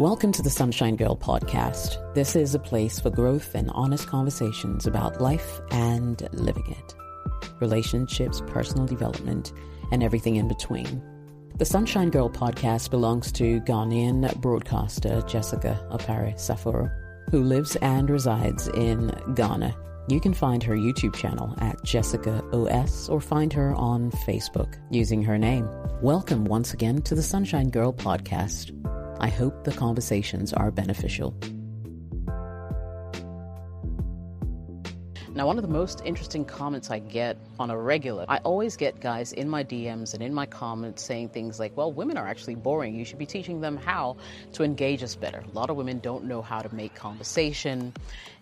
Welcome to the Sunshine Girl podcast. This is a place for growth and honest conversations about life and living it, relationships, personal development, and everything in between. The Sunshine Girl podcast belongs to Ghanaian broadcaster Jessica Opare Saforo, who lives and resides in Ghana. You can find her YouTube channel at Jessica OS or find her on Facebook using her name. Welcome once again to the Sunshine Girl podcast. I hope the conversations are beneficial. Now, one of the most interesting comments I get on a regular, I always get guys in my DMs and in my comments saying things like, well, women are actually boring. You should be teaching them how to engage us better. A lot of women don't know how to make conversation,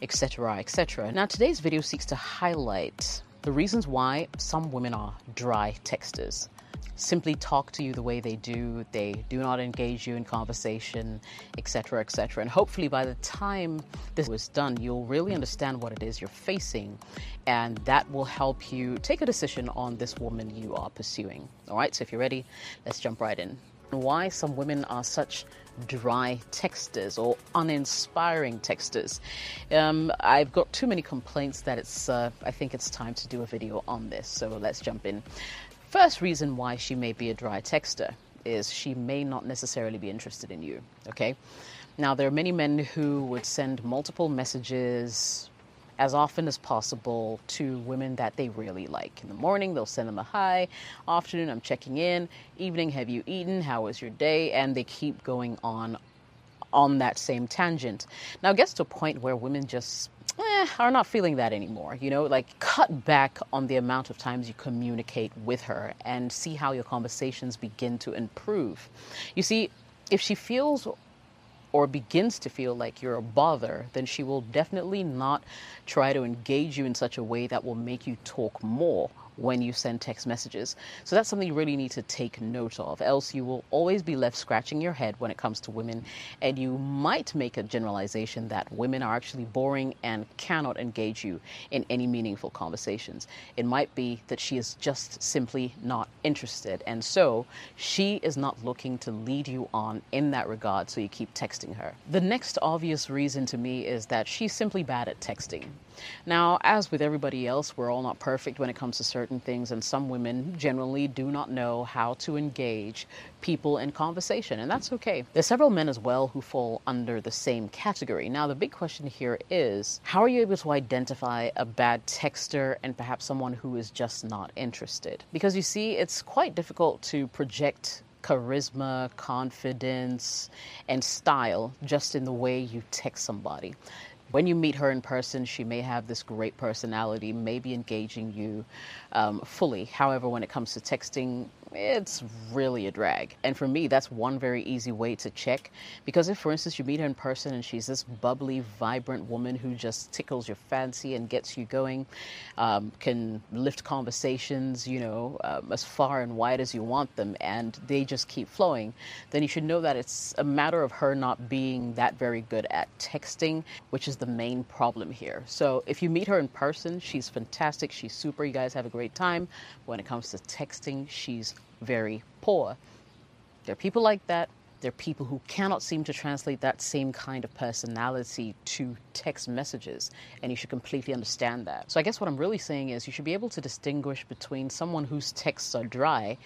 etc., etc. Now, today's video seeks to highlight the reasons why some women are dry texters simply talk to you the way they do. They do not engage you in conversation, etc., etc. And hopefully, by the time this was done, you'll really understand what it is you're facing, and that will help you take a decision on this woman you are pursuing. All right, so if you're ready, let's jump right in. Why some women are such dry texters or uninspiring texters. Um, I've got too many complaints that it's. Uh, I think it's time to do a video on this. So let's jump in. First reason why she may be a dry texter is she may not necessarily be interested in you, okay? Now, there are many men who would send multiple messages as often as possible to women that they really like. In the morning, they'll send them a hi. Afternoon, I'm checking in. Evening, have you eaten? How was your day? And they keep going on on that same tangent. Now, it gets to a point where women just eh, are not feeling that anymore. You know, like cut back on the amount of times you communicate with her and see how your conversations begin to improve. You see, if she feels or begins to feel like you're a bother, then she will definitely not try to engage you in such a way that will make you talk more when you send text messages. So that's something you really need to take note of, else you will always be left scratching your head when it comes to women, and you might make a generalization that women are actually boring and cannot engage you in any meaningful conversations. It might be that she is just simply not interested, and so she is not looking to lead you on in that regard, so you keep texting her. The next obvious reason to me is that she's simply bad at texting. Now, as with everybody else, we're all not perfect when it comes to certain things, and some women generally do not know how to engage people in conversation, and that's okay. There's several men as well who fall under the same category. Now, the big question here is how are you able to identify a bad texter and perhaps someone who is just not interested? Because you see, it's quite difficult to project charisma, confidence, and style just in the way you text somebody when you meet her in person, she may have this great personality, maybe engaging you um, fully. However, when it comes to texting, it's really a drag. And for me, that's one very easy way to check. Because if, for instance, you meet her in person and she's this bubbly, vibrant woman who just tickles your fancy and gets you going, um, can lift conversations, you know, um, as far and wide as you want them, and they just keep flowing, then you should know that it's a matter of her not being that very good at texting, which is the main problem here. So if you meet her in person, she's fantastic, she's super, you guys have a great time. When it comes to texting, she's very poor. There are people like that. There are people who cannot seem to translate that same kind of personality to text messages, and you should completely understand that. So, I guess what I'm really saying is you should be able to distinguish between someone whose texts are dry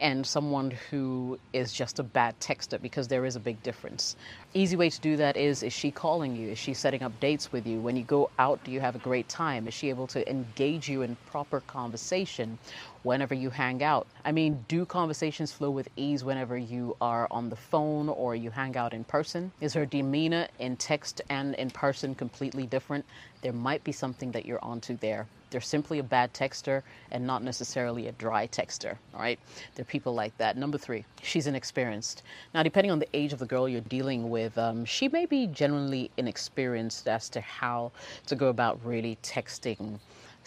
and someone who is just a bad texter because there is a big difference. Easy way to do that is is she calling you? Is she setting up dates with you? When you go out, do you have a great time? Is she able to engage you in proper conversation whenever you hang out? I mean, do conversations flow with ease whenever you are on the phone or you hang out in person? Is her demeanor in text and in person completely different? There might be something that you're onto there. They're simply a bad texter and not necessarily a dry texter. All right. There are people like that. Number three, she's inexperienced. Now, depending on the age of the girl you're dealing with, um, she may be genuinely inexperienced as to how to go about really texting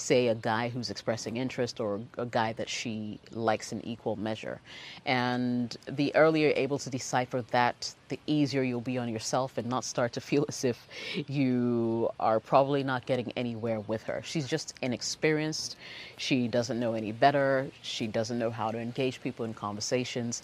say, a guy who's expressing interest or a guy that she likes in equal measure. And the earlier you're able to decipher that, the easier you'll be on yourself and not start to feel as if you are probably not getting anywhere with her. She's just inexperienced. She doesn't know any better. She doesn't know how to engage people in conversations.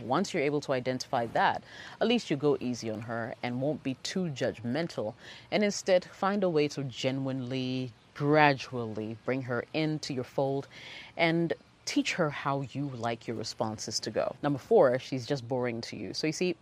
Once you're able to identify that, at least you go easy on her and won't be too judgmental and instead find a way to genuinely gradually bring her into your fold and teach her how you like your responses to go. Number four, she's just boring to you. So you see,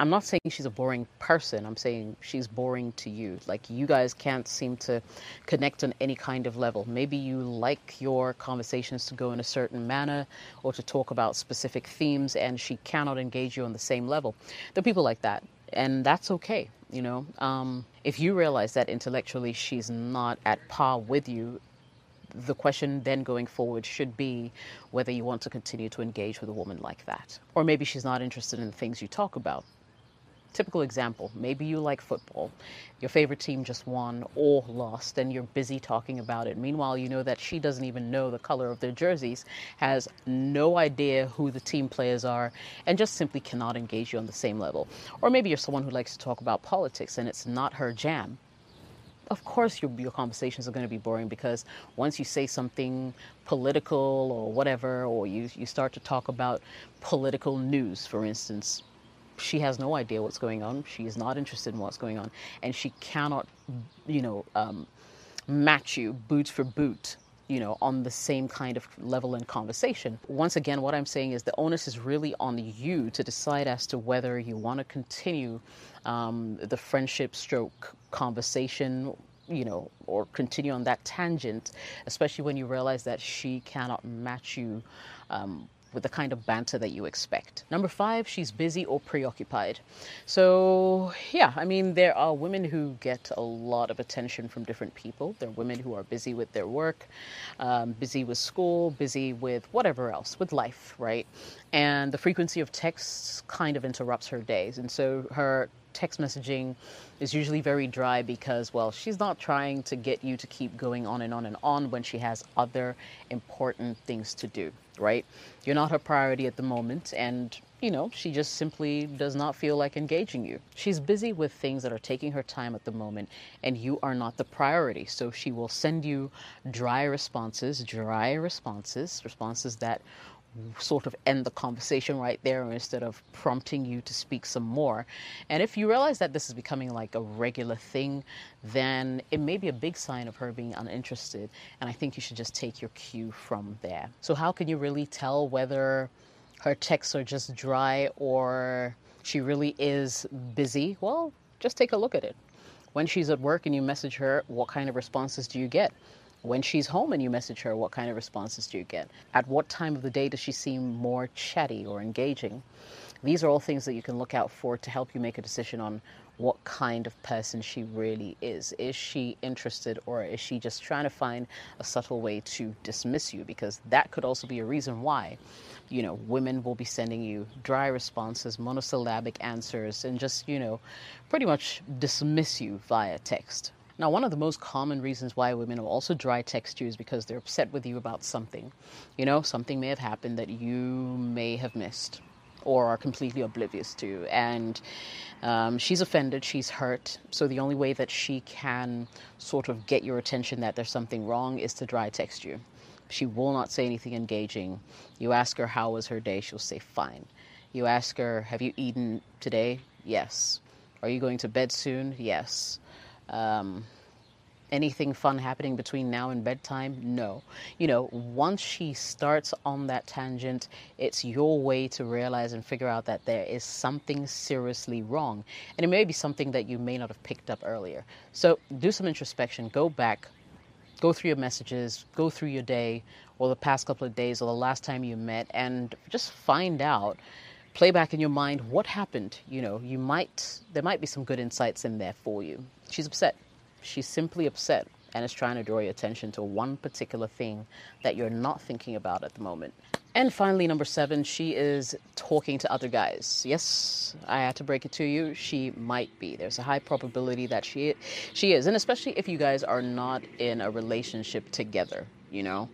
I'm not saying she's a boring person. I'm saying she's boring to you. Like you guys can't seem to connect on any kind of level. Maybe you like your conversations to go in a certain manner or to talk about specific themes and she cannot engage you on the same level. There are people like that and that's okay you know um, if you realize that intellectually she's not at par with you the question then going forward should be whether you want to continue to engage with a woman like that or maybe she's not interested in the things you talk about Typical example maybe you like football, your favorite team just won or lost, and you're busy talking about it. Meanwhile, you know that she doesn't even know the color of their jerseys, has no idea who the team players are, and just simply cannot engage you on the same level. Or maybe you're someone who likes to talk about politics and it's not her jam of course your, your conversations are going to be boring because once you say something political or whatever, or you, you start to talk about political news, for instance, she has no idea what's going on. She is not interested in what's going on, and she cannot, you know, um, match you boot for boot. You know, on the same kind of level in conversation. Once again, what I'm saying is the onus is really on you to decide as to whether you want to continue um, the friendship stroke conversation you know, or continue on that tangent, especially when you realize that she cannot match you um, with the kind of banter that you expect. Number five, she's busy or preoccupied. So, yeah, I mean, there are women who get a lot of attention from different people. There are women who are busy with their work, um, busy with school, busy with whatever else, with life, right? And the frequency of texts kind of interrupts her days. And so her text messaging is usually very dry because, well, she's not trying to get you to keep going on and on and on when she has other important things to do, right? You're not her priority at the moment, and, you know, she just simply does not feel like engaging you. She's busy with things that are taking her time at the moment, and you are not the priority. So she will send you dry responses, dry responses, responses that sort of end the conversation right there instead of prompting you to speak some more. And if you realize that this is becoming like a regular thing, then it may be a big sign of her being uninterested. And I think you should just take your cue from there. So, how can you really tell whether her texts are just dry or she really is busy? Well, just take a look at it. When she's at work and you message her, what kind of responses do you get? When she's home and you message her, what kind of responses do you get? At what time of the day does she seem more chatty or engaging? These are all things that you can look out for to help you make a decision on what kind of person she really is. Is she interested or is she just trying to find a subtle way to dismiss you? Because that could also be a reason why, you know, women will be sending you dry responses, monosyllabic answers, and just, you know, pretty much dismiss you via text. Now, one of the most common reasons why women will also dry text you is because they're upset with you about something. You know, something may have happened that you may have missed or are completely oblivious to. And um, she's offended, she's hurt. So the only way that she can sort of get your attention that there's something wrong is to dry text you. She will not say anything engaging. You ask her, How was her day? She'll say, Fine. You ask her, Have you eaten today? Yes. Are you going to bed soon? Yes. Um, anything fun happening between now and bedtime? No. You know, once she starts on that tangent, it's your way to realize and figure out that there is something seriously wrong. And it may be something that you may not have picked up earlier. So do some introspection, go back, go through your messages, go through your day, or the past couple of days, or the last time you met, and just find out play back in your mind what happened you know you might there might be some good insights in there for you she's upset she's simply upset and is trying to draw your attention to one particular thing that you're not thinking about at the moment. And finally, number seven, she is talking to other guys. Yes, I had to break it to you. She might be. There's a high probability that she she is, and especially if you guys are not in a relationship together. You know,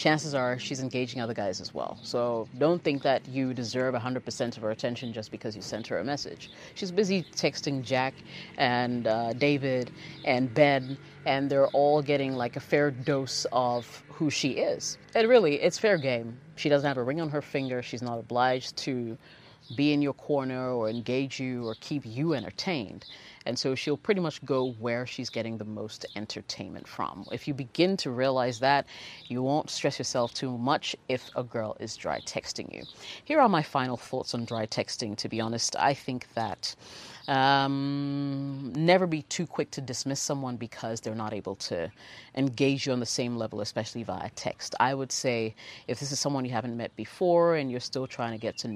chances are she's engaging other guys as well. So don't think that you deserve 100% of her attention just because you sent her a message. She's busy texting Jack and uh, David and Ben, and they're all getting like a fair dose of who she is. And really, it's fair game. She doesn't have a ring on her finger. She's not obliged to be in your corner or engage you or keep you entertained. And so she'll pretty much go where she's getting the most entertainment from. If you begin to realize that, you won't stress yourself too much if a girl is dry texting you. Here are my final thoughts on dry texting. To be honest, I think that um, never be too quick to dismiss someone because they're not able to engage you on the same level, especially via text. I would say if this is someone you haven't met before and you're still trying to get to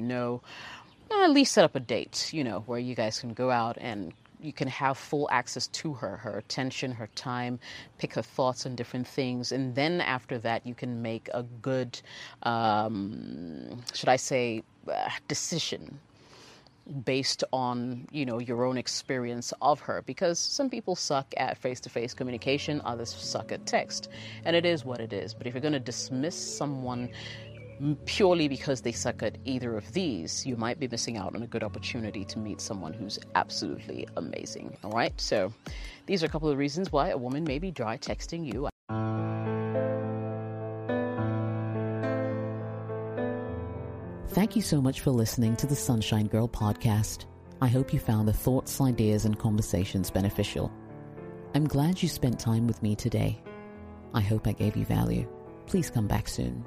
know, at least set up a date, you know, where you guys can go out and you can have full access to her, her attention, her time, pick her thoughts on different things, and then after that, you can make a good, um, should I say, uh, decision based on you know your own experience of her. Because some people suck at face-to-face communication others suck at text. And it is what it is. But if you're going to dismiss someone purely because they suck at either of these, you might be missing out on a good opportunity to meet someone who's absolutely amazing. All right, so these are a couple of reasons why a woman may be dry texting you. Thank you so much for listening to the Sunshine Girl podcast. I hope you found the thoughts, ideas, and conversations beneficial. I'm glad you spent time with me today. I hope I gave you value. Please come back soon.